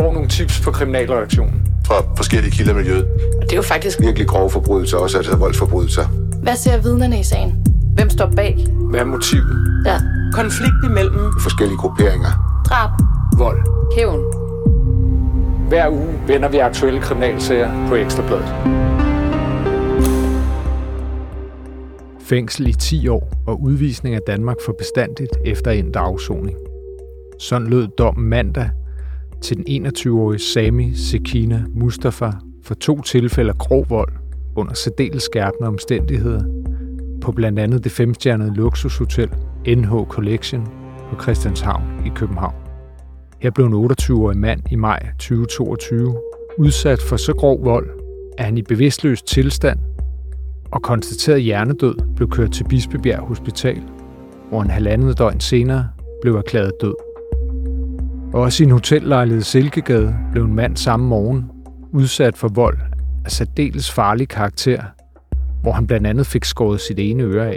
får nogle tips på kriminalreaktionen. Fra forskellige kilder i miljøet. Og det er jo faktisk Virkelig grove forbrydelser, også altså voldsforbrydelser. Hvad ser vidnerne i sagen? Hvem står bag? Hvad er motivet? Ja. konflikt imellem Forskellige grupperinger. Drab. Vold. Hævn. Hver uge vender vi aktuelle kriminalsager på Ekstrabladet. Fængsel i 10 år og udvisning af Danmark for bestandigt efter endt afsoning. Sådan lød dommen mandag til den 21-årige Sami Sekina Mustafa for to tilfælde af grov vold under særdeles skærpende omstændigheder på blandt andet det femstjernede luksushotel NH Collection på Christianshavn i København. Her blev en 28-årig mand i maj 2022 udsat for så grov vold, at han i bevidstløs tilstand og konstateret hjernedød blev kørt til Bispebjerg Hospital, hvor en halvandet døgn senere blev erklæret død. Også i en hotellejlighed Silkegade blev en mand samme morgen udsat for vold af særdeles farlig karakter, hvor han blandt andet fik skåret sit ene øre af.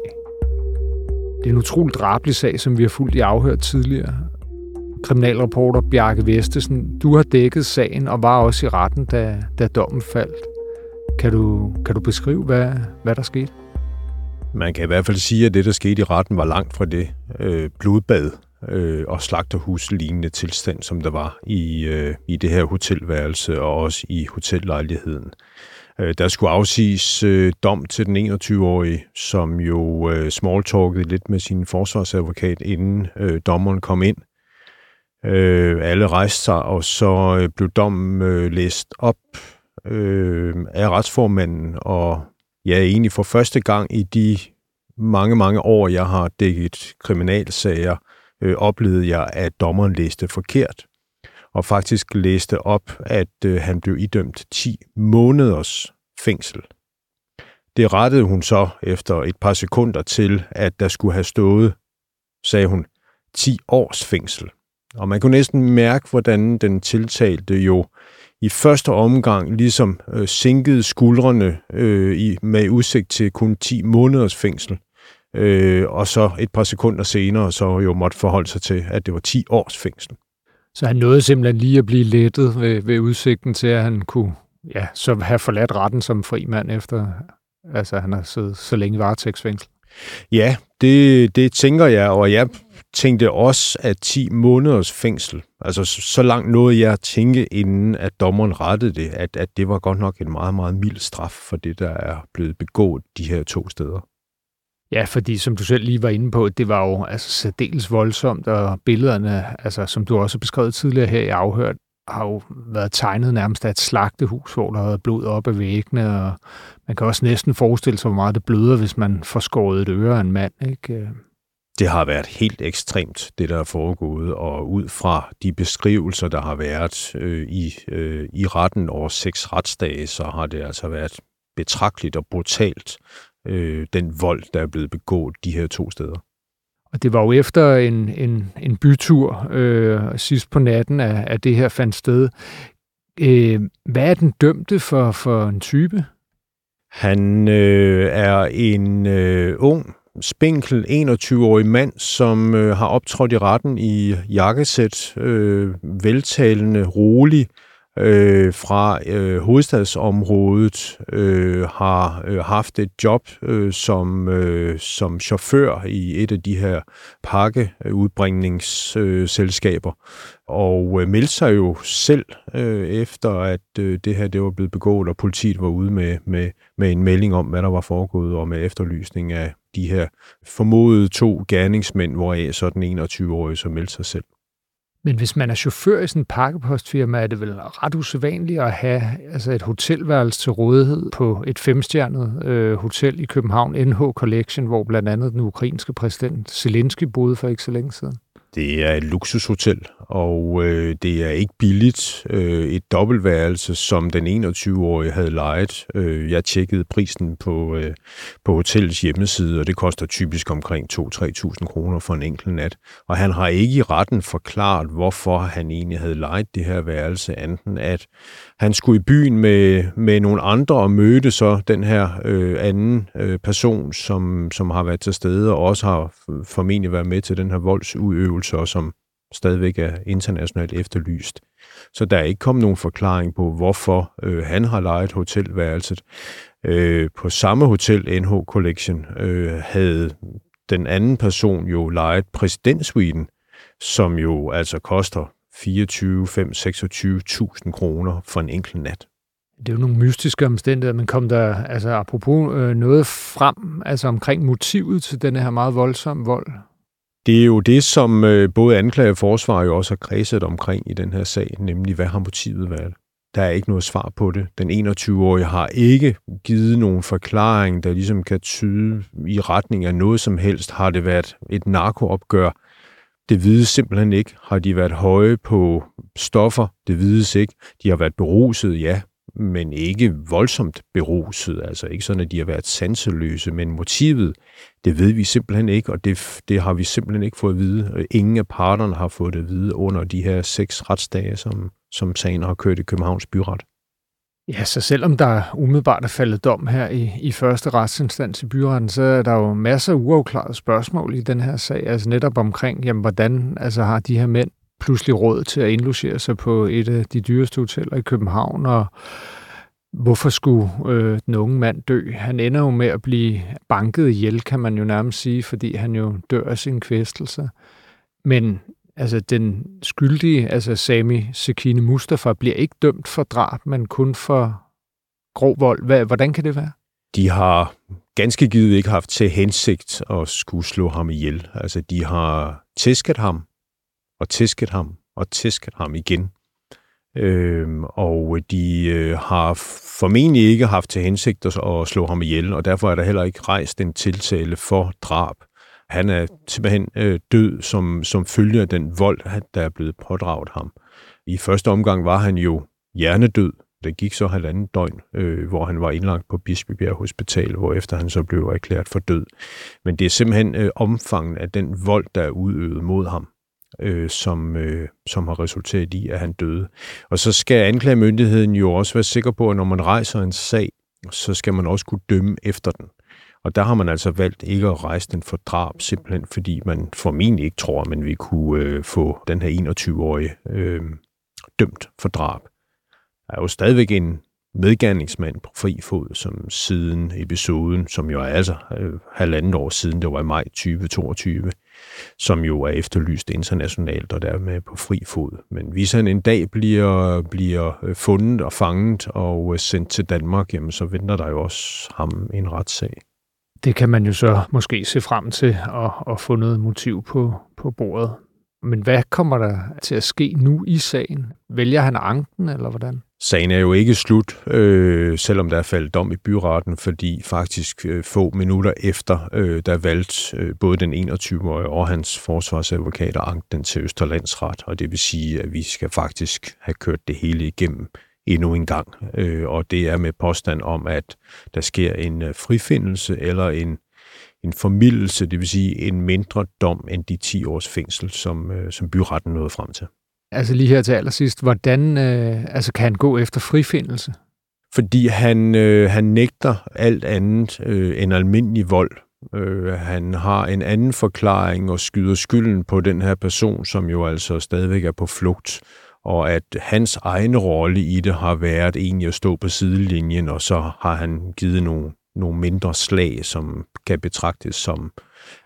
Det er en utrolig drabelig sag, som vi har fulgt i afhør tidligere. Kriminalreporter Bjarke Vestesen, du har dækket sagen og var også i retten, da, da dommen faldt. Kan du, kan du beskrive, hvad, hvad der skete? Man kan i hvert fald sige, at det, der skete i retten, var langt fra det øh, blodbad øh, og slagterhus-lignende tilstand, som der var i, øh, i det her hotelværelse og også i hotellejligheden. Øh, der skulle afsiges øh, dom til den 21-årige, som jo øh, smalltalkede lidt med sin forsvarsadvokat, inden øh, dommeren kom ind. Øh, alle rejste sig, og så øh, blev dommen øh, læst op øh, af retsformanden, og ja, egentlig for første gang i de mange, mange år, jeg har dækket kriminalsager, øh, oplevede jeg, at dommeren læste forkert. Og faktisk læste op, at øh, han blev idømt 10 måneders fængsel. Det rettede hun så efter et par sekunder til, at der skulle have stået, sagde hun, 10 års fængsel. Og man kunne næsten mærke, hvordan den tiltalte jo i første omgang ligesom øh, sænkede skuldrene øh, i, med udsigt til kun 10 måneders fængsel. Øh, og så et par sekunder senere så jo måtte forholde sig til, at det var 10 års fængsel. Så han nåede simpelthen lige at blive lettet ved, ved udsigten til, at han kunne ja, så have forladt retten som fri mand efter, altså han har siddet så længe i varetægtsfængsel. Ja, det, det tænker jeg, og jeg tænkte også, at 10 måneders fængsel, altså så langt nåede jeg at tænke, inden at dommeren rettede det, at, at det var godt nok en meget, meget mild straf for det, der er blevet begået de her to steder. Ja, fordi som du selv lige var inde på, det var jo altså særdeles voldsomt, og billederne, altså som du også har beskrevet tidligere her i afhørt, har jo været tegnet nærmest af et slagtehus, hvor der har været blod op ad væggene, og man kan også næsten forestille sig, hvor meget det bløder, hvis man får skåret et øre af en mand, ikke? Det har været helt ekstremt, det der er foregået, og ud fra de beskrivelser, der har været øh, i, øh, i retten over seks retsdage, så har det altså været betragteligt og brutalt, øh, den vold, der er blevet begået de her to steder. Og det var jo efter en, en, en bytur øh, sidst på natten, at, at det her fandt sted. Øh, hvad er den dømte for, for en type? Han øh, er en øh, ung, spinkel 21-årig mand, som øh, har optrådt i retten i jakkesæt, øh, veltalende, rolig, øh, Øh, fra øh, hovedstadsområdet, øh, har øh, haft et job øh, som, øh, som chauffør i et af de her pakkeudbringningsselskaber, øh, og øh, meldte sig jo selv øh, efter, at øh, det her det var blevet begået, og politiet var ude med, med, med en melding om, hvad der var foregået, og med efterlysning af de her formodede to gerningsmænd, hvoraf så den 21-årige så meldte sig selv. Men hvis man er chauffør i sådan en pakkepostfirma, er det vel ret usædvanligt at have altså et hotelværelse til rådighed på et femstjernet øh, hotel i København, NH Collection, hvor blandt andet den ukrainske præsident Zelensky boede for ikke så længe siden. Det er et luksushotel, og øh, det er ikke billigt. Øh, et dobbeltværelse, som den 21-årige havde lejet. Øh, jeg tjekkede prisen på, øh, på hotellets hjemmeside, og det koster typisk omkring 2-3.000 kroner for en enkelt nat. Og han har ikke i retten forklaret, hvorfor han egentlig havde lejet det her værelse, enten at han skulle i byen med, med nogle andre og mødte så den her øh, anden øh, person, som, som har været til stede og også har formentlig været med til den her voldsudøvelse, og som stadigvæk er internationalt efterlyst. Så der er ikke kommet nogen forklaring på, hvorfor øh, han har lejet hotelværelset. Øh, på samme hotel, NH Collection, øh, havde den anden person jo lejet præsidentsuiten, som jo altså koster 24, 5, 26.000 kroner for en enkelt nat. Det er jo nogle mystiske omstændigheder, men kom der altså apropos øh, noget frem altså omkring motivet til denne her meget voldsomme vold? Det er jo det, som øh, både anklager og forsvar jo også har kredset omkring i den her sag, nemlig hvad har motivet været? Der er ikke noget svar på det. Den 21-årige har ikke givet nogen forklaring, der ligesom kan tyde i retning af noget som helst. Har det været et narkoopgør? Det vides simpelthen ikke. Har de været høje på stoffer? Det vides ikke. De har været beruset, ja, men ikke voldsomt beruset, altså ikke sådan, at de har været sanseløse, men motivet, det ved vi simpelthen ikke, og det, det har vi simpelthen ikke fået at vide. Ingen af parterne har fået det at vide under de her seks retsdage, som, som sagen har kørt i Københavns Byret. Ja, så selvom der umiddelbart er faldet dom her i, i første retsinstans i byretten, så er der jo masser af uafklarede spørgsmål i den her sag, altså netop omkring, jamen, hvordan altså, har de her mænd pludselig råd til at indlogere sig på et af de dyreste hoteller i København, og hvorfor skulle øh, den unge mand dø? Han ender jo med at blive banket ihjel, kan man jo nærmest sige, fordi han jo dør af sin kvæstelse. Men altså, den skyldige, altså Sami Sekine Mustafa, bliver ikke dømt for drab, men kun for grov vold. Hvad, hvordan kan det være? De har ganske givet ikke haft til hensigt at skulle slå ham ihjel. Altså, de har tæsket ham, og tæsket ham, og tæsket ham igen. Øhm, og de øh, har formentlig ikke haft til hensigt at, at slå ham ihjel, og derfor er der heller ikke rejst en tiltale for drab. Han er simpelthen øh, død som, som følge af den vold, der er blevet pådraget ham. I første omgang var han jo hjernedød. Det gik så halvanden døgn, øh, hvor han var indlagt på Bispebjerg Hospital, hvor efter han så blev erklæret for død. Men det er simpelthen øh, omfangen af den vold, der er udøvet mod ham, øh, som, øh, som har resulteret i, at han døde. Og så skal anklagemyndigheden jo også være sikker på, at når man rejser en sag, så skal man også kunne dømme efter den. Og der har man altså valgt ikke at rejse den for drab, simpelthen fordi man formentlig ikke tror, at man vil kunne øh, få den her 21-årige øh, dømt for drab. Der er jo stadigvæk en medgerningsmand på fri fod, som siden episoden, som jo er altså øh, halvandet år siden, det var i maj 2022, som jo er efterlyst internationalt og dermed på fri fod. Men hvis han en dag bliver, bliver øh, fundet og fanget og øh, sendt til Danmark, jamen, så venter der jo også ham en retssag. Det kan man jo så måske se frem til at, at få noget motiv på, på bordet. Men hvad kommer der til at ske nu i sagen? Vælger han anken, eller hvordan? Sagen er jo ikke slut, øh, selvom der er faldet dom i byretten, fordi faktisk øh, få minutter efter, øh, der valgte øh, både den 21-årige og hans forsvarsadvokat at anke den til Østerlandsret, og det vil sige, at vi skal faktisk have kørt det hele igennem endnu en gang. Øh, og det er med påstand om, at der sker en øh, frifindelse eller en, en formidelse, det vil sige en mindre dom end de 10 års fængsel, som, øh, som byretten nåede frem til. Altså lige her til allersidst, hvordan øh, altså kan han gå efter frifindelse? Fordi han, øh, han nægter alt andet øh, end almindelig vold. Øh, han har en anden forklaring og skyder skylden på den her person, som jo altså stadigvæk er på flugt og at hans egen rolle i det har været egentlig at stå på sidelinjen, og så har han givet nogle, nogle mindre slag, som kan betragtes som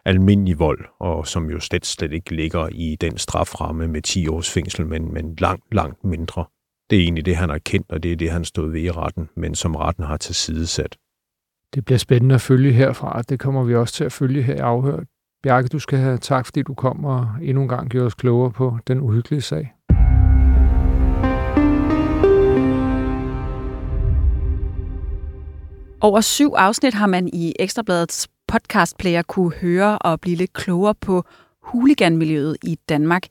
almindelig vold, og som jo slet, slet ikke ligger i den straframme med 10 års fængsel, men, men langt, langt mindre. Det er egentlig det, han har kendt, og det er det, han stod ved i retten, men som retten har til sidesat. Det bliver spændende at følge herfra, det kommer vi også til at følge her i afhørt. Bjarke, du skal have tak, fordi du kom og endnu en gang gjorde os klogere på den uhyggelige sag. Over syv afsnit har man i Ekstrabladets podcastplayer kunne høre og blive lidt klogere på huliganmiljøet i Danmark.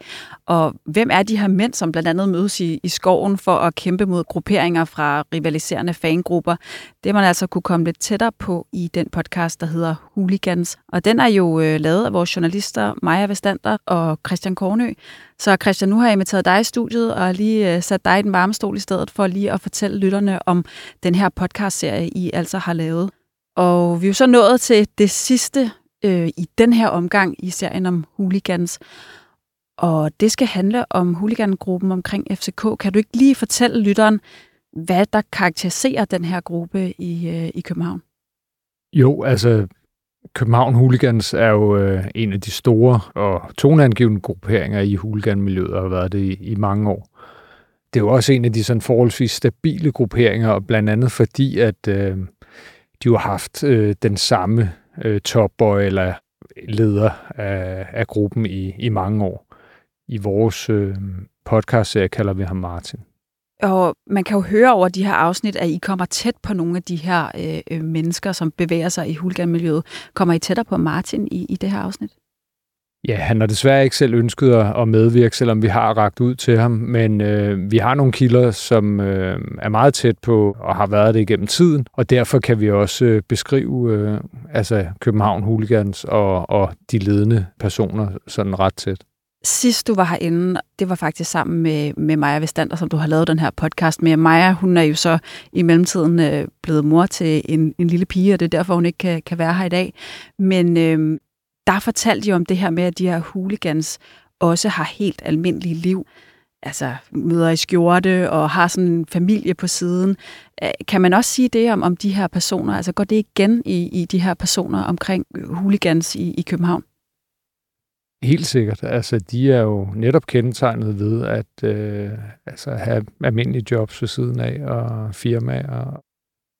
Og hvem er de her mænd, som blandt andet mødes i, i skoven for at kæmpe mod grupperinger fra rivaliserende fangrupper? Det man altså kunne komme lidt tættere på i den podcast, der hedder Hooligans. Og den er jo øh, lavet af vores journalister Maja Vestander og Christian Kornø. Så Christian, nu har jeg inviteret dig i studiet og lige øh, sat dig i den varme stol i stedet for lige at fortælle lytterne om den her podcastserie, I altså har lavet. Og vi er jo så nået til det sidste øh, i den her omgang i serien om hooligans. og det skal handle om huligangruppen omkring FCK. Kan du ikke lige fortælle lytteren, hvad der karakteriserer den her gruppe i, øh, i København? Jo, altså København Hooligans er jo øh, en af de store og toneangivende grupperinger i huliganmiljøet og har været det i, i mange år. Det er jo også en af de sådan forholdsvis stabile grupperinger, og blandt andet fordi, at øh, de jo har haft øh, den samme øh, topboy eller leder af, af gruppen i, i mange år. I vores øh, podcast kalder vi ham Martin. Og man kan jo høre over de her afsnit, at I kommer tæt på nogle af de her øh, øh mennesker, som bevæger sig i hulganmiljøet. Kommer I tættere på Martin i, i det her afsnit? Ja, han har desværre ikke selv ønsket at medvirke, selvom vi har ragt ud til ham. Men øh, vi har nogle kilder, som øh, er meget tæt på og har været det igennem tiden. Og derfor kan vi også øh, beskrive øh, altså København Hooligans og, og de ledende personer sådan ret tæt. Sidst du var herinde, det var faktisk sammen med, med Maja Vestander, som du har lavet den her podcast med. Maja, hun er jo så i mellemtiden øh, blevet mor til en, en lille pige, og det er derfor, hun ikke kan, kan være her i dag. Men øh, der fortalte de om det her med, at de her hooligans også har helt almindelige liv. Altså møder i skjorte og har sådan en familie på siden. Kan man også sige det om, om de her personer? Altså går det igen i, i de her personer omkring hooligans i, i København? Helt sikkert. Altså, de er jo netop kendetegnet ved at øh, altså, have almindelige jobs ved siden af og firmaer.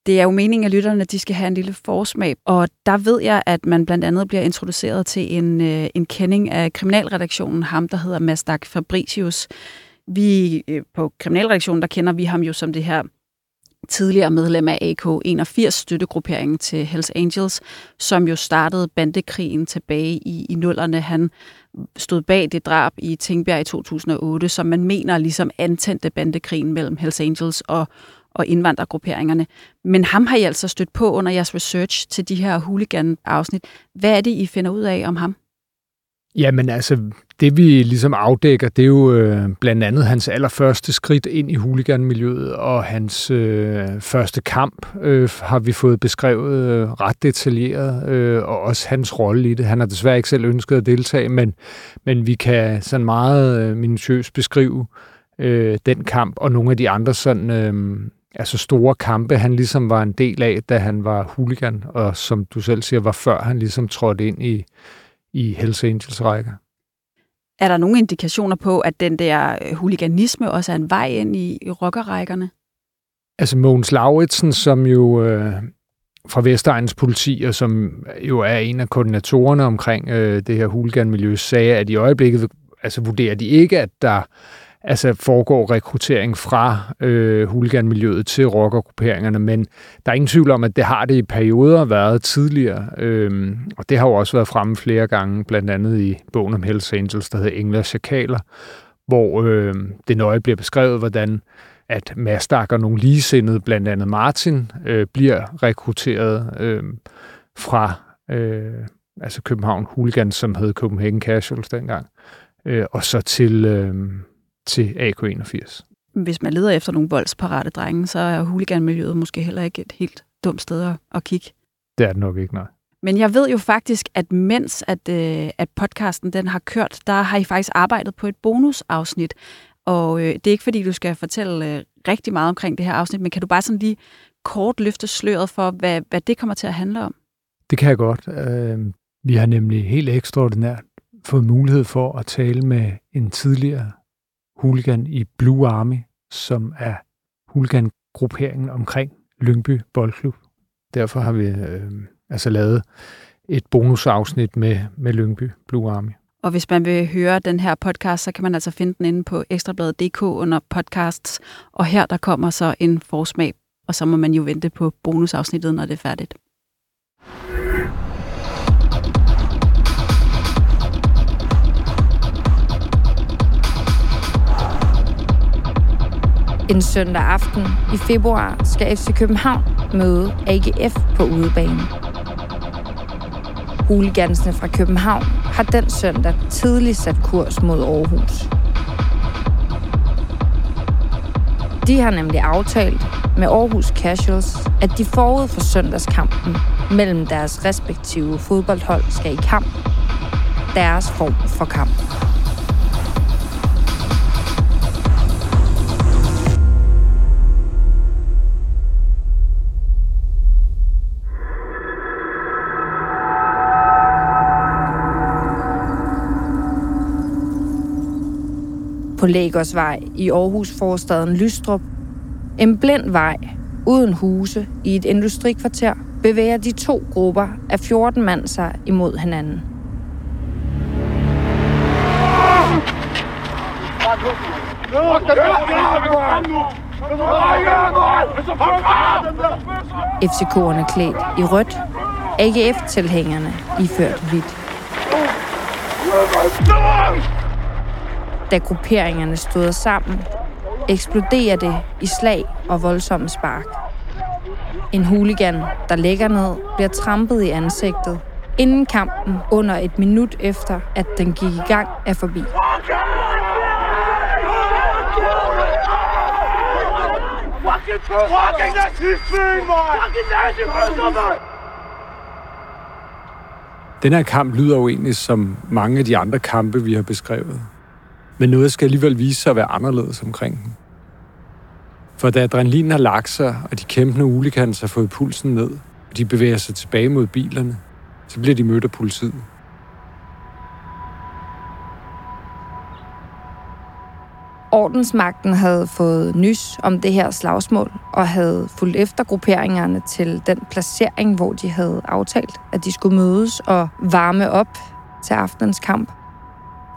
Det er jo meningen, at lytterne de skal have en lille forsmag, og der ved jeg, at man blandt andet bliver introduceret til en, øh, en kending af kriminalredaktionen, ham der hedder Mastak Fabricius. Vi øh, på kriminalredaktionen, der kender vi ham jo som det her tidligere medlem af AK81 støttegrupperingen til Hells Angels, som jo startede bandekrigen tilbage i, i nullerne. Han stod bag det drab i Tingbjerg i 2008, som man mener ligesom antændte bandekrigen mellem Hells Angels og, og indvandrergrupperingerne. Men ham har I altså stødt på under jeres research til de her hooligan-afsnit. Hvad er det, I finder ud af om ham? Jamen altså, det vi ligesom afdækker, det er jo øh, blandt andet hans allerførste skridt ind i huliganmiljøet, og hans øh, første kamp øh, har vi fået beskrevet øh, ret detaljeret, øh, og også hans rolle i det. Han har desværre ikke selv ønsket at deltage, men, men vi kan sådan meget øh, minutiøst beskrive øh, den kamp, og nogle af de andre sådan... Øh, altså store kampe, han ligesom var en del af, da han var huligan, og som du selv siger, var før han ligesom trådte ind i, i Hells Angels rækker. Er der nogle indikationer på, at den der øh, huliganisme også er en vej ind i, i rockerrækkerne? Altså Mogens Lauritsen, som jo øh, fra Vestegnens politi, og som jo er en af koordinatorerne omkring øh, det her huliganmiljø, sagde, at i øjeblikket altså, vurderer de ikke, at der altså foregår rekruttering fra øh, huliganmiljøet til rockergrupperingerne, men der er ingen tvivl om, at det har det i perioder været tidligere, øh, og det har jo også været fremme flere gange, blandt andet i bogen om Hells Angels, der hedder Engler Chakaler, hvor øh, det nøje bliver beskrevet, hvordan at Mastak og nogle ligesindede, blandt andet Martin, øh, bliver rekrutteret øh, fra øh, altså København Hooligans, som hed Copenhagen Casuals dengang, øh, og så til... Øh, til AK81. Hvis man leder efter nogle voldsparate drenge, så er huliganmiljøet måske heller ikke et helt dumt sted at kigge. Det er det nok ikke, nej. Men jeg ved jo faktisk, at mens at, øh, at podcasten den har kørt, der har I faktisk arbejdet på et bonusafsnit. Og øh, det er ikke fordi, du skal fortælle øh, rigtig meget omkring det her afsnit, men kan du bare sådan lige kort løfte sløret for, hvad, hvad det kommer til at handle om? Det kan jeg godt. Øh, vi har nemlig helt ekstraordinært fået mulighed for at tale med en tidligere hooligan i Blue Army, som er hooligan-grupperingen omkring Lyngby Boldklub. Derfor har vi øh, altså lavet et bonusafsnit med, med Lyngby Blue Army. Og hvis man vil høre den her podcast, så kan man altså finde den inde på ekstrabladet.dk under podcasts. Og her der kommer så en forsmag, og så må man jo vente på bonusafsnittet, når det er færdigt. En søndag aften i februar skal FC København møde AGF på udebane. Huligansene fra København har den søndag tidligt sat kurs mod Aarhus. De har nemlig aftalt med Aarhus Casuals, at de forud for søndagskampen mellem deres respektive fodboldhold skal i kamp. Deres form for kamp. På Lægersvej i Aarhus forstaden Lystrup. En blind vej uden huse i et industrikvarter bevæger de to grupper af 14 mand sig imod hinanden. FCK'erne klædt i rødt, AGF-tilhængerne iført hvidt. Da grupperingerne stod sammen, eksploderer det i slag og voldsomme spark. En hooligan, der lægger ned, bliver trampet i ansigtet, inden kampen under et minut efter, at den gik i gang, er forbi. Den her kamp lyder jo egentlig som mange af de andre kampe, vi har beskrevet. Men noget skal alligevel vise sig at være anderledes omkring den. For da adrenalinen har lagt sig, og de kæmpende ulikans har fået pulsen ned, og de bevæger sig tilbage mod bilerne, så bliver de mødt af politiet. Ordensmagten havde fået nys om det her slagsmål og havde fulgt efter grupperingerne til den placering, hvor de havde aftalt, at de skulle mødes og varme op til aftenens kamp.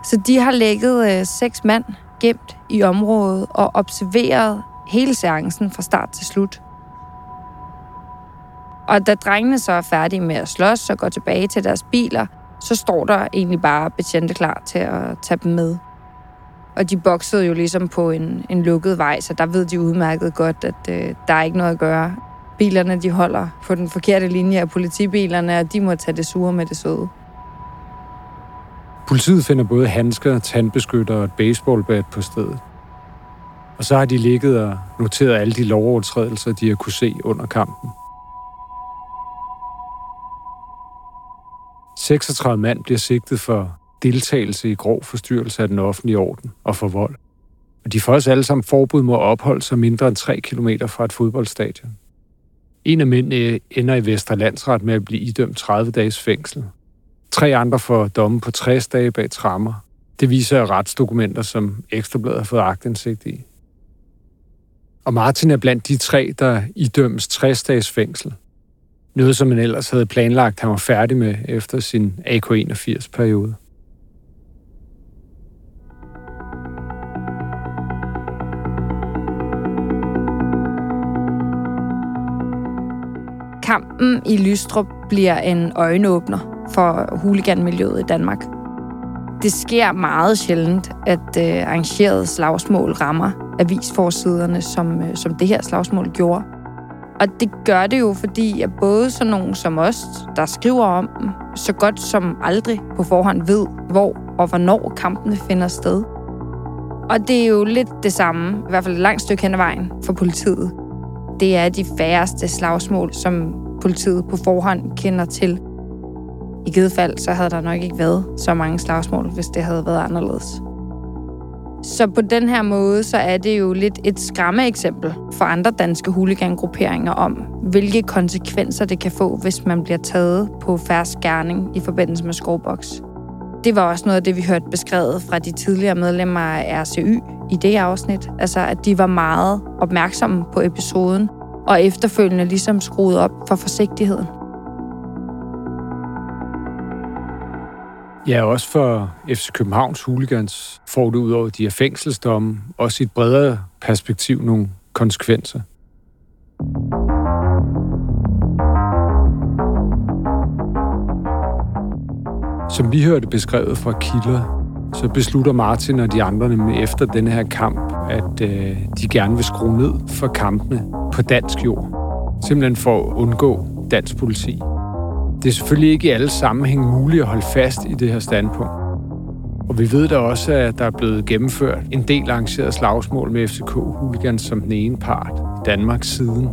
Så de har lægget øh, seks mand gemt i området og observeret hele seancen fra start til slut. Og da drengene så er færdige med at slås og går tilbage til deres biler, så står der egentlig bare betjente klar til at tage dem med. Og de boksede jo ligesom på en, en lukket vej, så der ved de udmærket godt, at øh, der er ikke noget at gøre. Bilerne de holder på den forkerte linje af politibilerne, og de må tage det sure med det søde. Politiet finder både handsker, tandbeskytter og et baseballbat på stedet. Og så har de ligget og noteret alle de lovovertrædelser, de har kunne se under kampen. 36 mand bliver sigtet for deltagelse i grov forstyrrelse af den offentlige orden og for vold. Og de får også alle sammen forbud mod at opholde sig mindre end 3 km fra et fodboldstadion. En af mændene ender i Vesterlandsret med at blive idømt 30 dages fængsel. Tre andre får domme på 60 dage bag trammer. Det viser retsdokumenter, som Ekstrabladet har fået agtindsigt i. Og Martin er blandt de tre, der idømmes 60 dages fængsel. Noget, som han ellers havde planlagt, han var færdig med efter sin AK-81-periode. Kampen i Lystrup bliver en øjenåbner for huliganmiljøet i Danmark. Det sker meget sjældent, at øh, arrangeret slagsmål rammer avisforsiderne, som, øh, som det her slagsmål gjorde. Og det gør det jo, fordi at både sådan nogen som os, der skriver om dem, så godt som aldrig på forhånd ved, hvor og hvornår kampene finder sted. Og det er jo lidt det samme, i hvert fald et langt stykke hen ad vejen for politiet. Det er de færreste slagsmål, som politiet på forhånd kender til. I givet fald, så havde der nok ikke været så mange slagsmål, hvis det havde været anderledes. Så på den her måde, så er det jo lidt et skræmmeeksempel for andre danske huligangrupperinger om, hvilke konsekvenser det kan få, hvis man bliver taget på færds gerning i forbindelse med skovboks. Det var også noget af det, vi hørte beskrevet fra de tidligere medlemmer af RCY i det afsnit. Altså, at de var meget opmærksomme på episoden, og efterfølgende ligesom skruet op for forsigtigheden. Ja, også for FC Københavns hooligans får det ud over de her fængselsdomme også i et bredere perspektiv nogle konsekvenser. Som vi hørte beskrevet fra kilder, så beslutter Martin og de andre nemlig efter denne her kamp, at øh, de gerne vil skrue ned for kampene på dansk jord. Simpelthen for at undgå dansk politi. Det er selvfølgelig ikke i alle sammenhæng muligt at holde fast i det her standpunkt. Og vi ved da også, at der er blevet gennemført en del arrangeret slagsmål med FCK Hooligans som den ene part i Danmarks siden.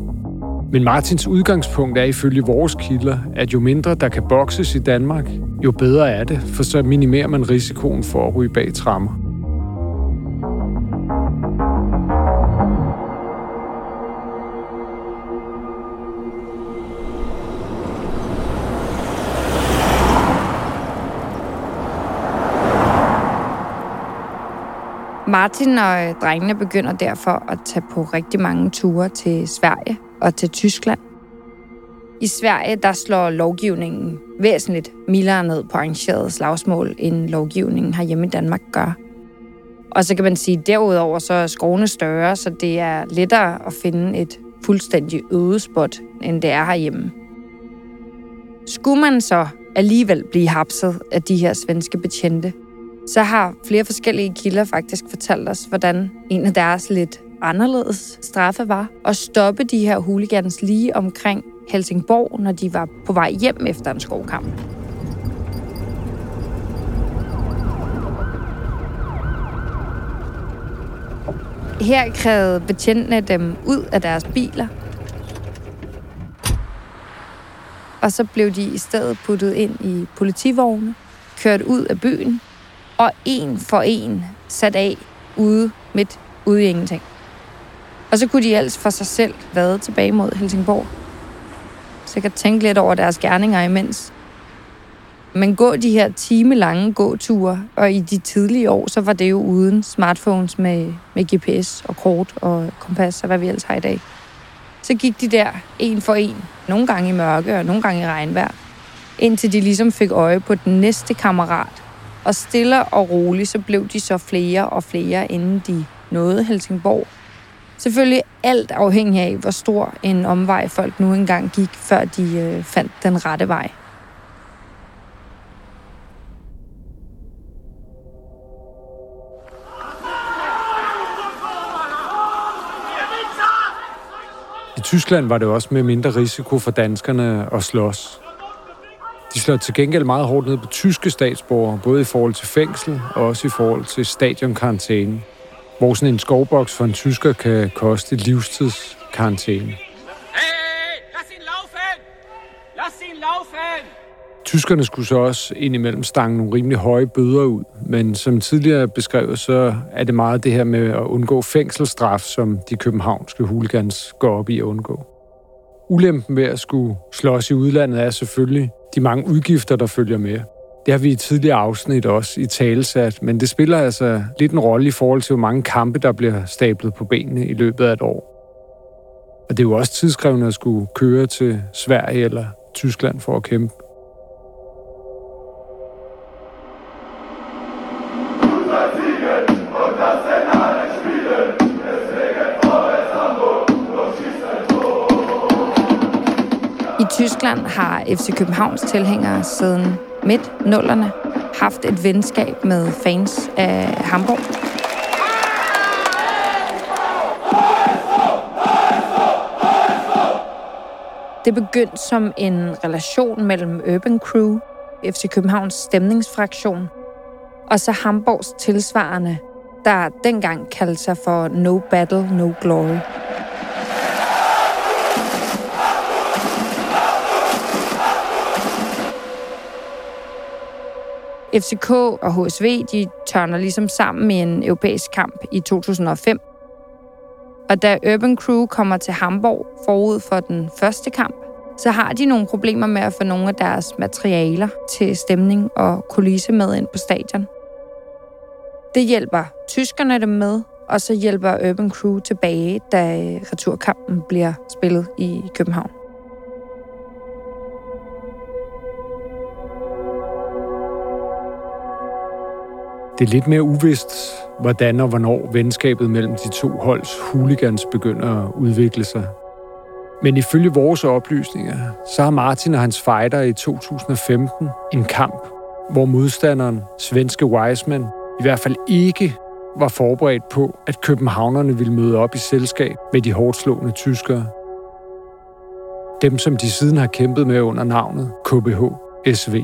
Men Martins udgangspunkt er ifølge vores kilder, at jo mindre der kan bokses i Danmark, jo bedre er det, for så minimerer man risikoen for at ryge bag trammer. Martin og øh, drengene begynder derfor at tage på rigtig mange ture til Sverige og til Tyskland. I Sverige der slår lovgivningen væsentligt mildere ned på arrangerede slagsmål, end lovgivningen herhjemme i Danmark gør. Og så kan man sige, at derudover så er skovene større, så det er lettere at finde et fuldstændig ødespot, end det er herhjemme. Skulle man så alligevel blive hapset af de her svenske betjente, så har flere forskellige kilder faktisk fortalt os, hvordan en af deres lidt anderledes straffe var at stoppe de her hooligans lige omkring Helsingborg, når de var på vej hjem efter en skovkamp. Her krævede betjentene dem ud af deres biler, og så blev de i stedet puttet ind i politivogne, kørt ud af byen, og en for en sat af ude midt ude i ingenting. Og så kunne de ellers for sig selv vade tilbage mod Helsingborg. Så jeg kan tænke lidt over deres gerninger imens. Men gå de her timelange gåture, og i de tidlige år, så var det jo uden smartphones med, med GPS og kort og kompas og hvad vi ellers har i dag. Så gik de der en for en, nogle gange i mørke og nogle gange i regnvejr, indtil de ligesom fik øje på den næste kammerat. Og stille og roligt, så blev de så flere og flere, inden de nåede Helsingborg. Selvfølgelig alt afhængig af, hvor stor en omvej folk nu engang gik, før de øh, fandt den rette vej. I Tyskland var det også med mindre risiko for danskerne at slås. De slår til gengæld meget hårdt ned på tyske statsborgere, både i forhold til fængsel og også i forhold til stadionkarantæne, hvor sådan en skovboks for en tysker kan koste livstidskarantæne. Tyskerne skulle så også indimellem stange nogle rimelig høje bøder ud, men som tidligere beskrevet, så er det meget det her med at undgå fængselsstraf, som de københavnske hooligans går op i at undgå. Ulempen ved at skulle slås i udlandet er selvfølgelig de mange udgifter, der følger med. Det har vi i tidligere afsnit også i talesat, men det spiller altså lidt en rolle i forhold til, hvor mange kampe, der bliver stablet på benene i løbet af et år. Og det er jo også tidskrævende at skulle køre til Sverige eller Tyskland for at kæmpe. Tyskland har FC Københavns tilhængere siden midt nullerne haft et venskab med fans af Hamburg. Det begyndte som en relation mellem Urban Crew, FC Københavns stemningsfraktion, og så Hamburgs tilsvarende, der dengang kaldte sig for No Battle, No Glory. FCK og HSV de tørner ligesom sammen i en europæisk kamp i 2005. Og da Urban Crew kommer til Hamburg forud for den første kamp, så har de nogle problemer med at få nogle af deres materialer til stemning og kulisse med ind på stadion. Det hjælper tyskerne dem med, og så hjælper Urban Crew tilbage, da returkampen bliver spillet i København. Det er lidt mere uvist, hvordan og hvornår venskabet mellem de to holds hooligans begynder at udvikle sig. Men ifølge vores oplysninger, så har Martin og hans fighter i 2015 en kamp, hvor modstanderen, svenske Wiseman, i hvert fald ikke var forberedt på, at københavnerne ville møde op i selskab med de hårdt slående tyskere. Dem, som de siden har kæmpet med under navnet KBH SV.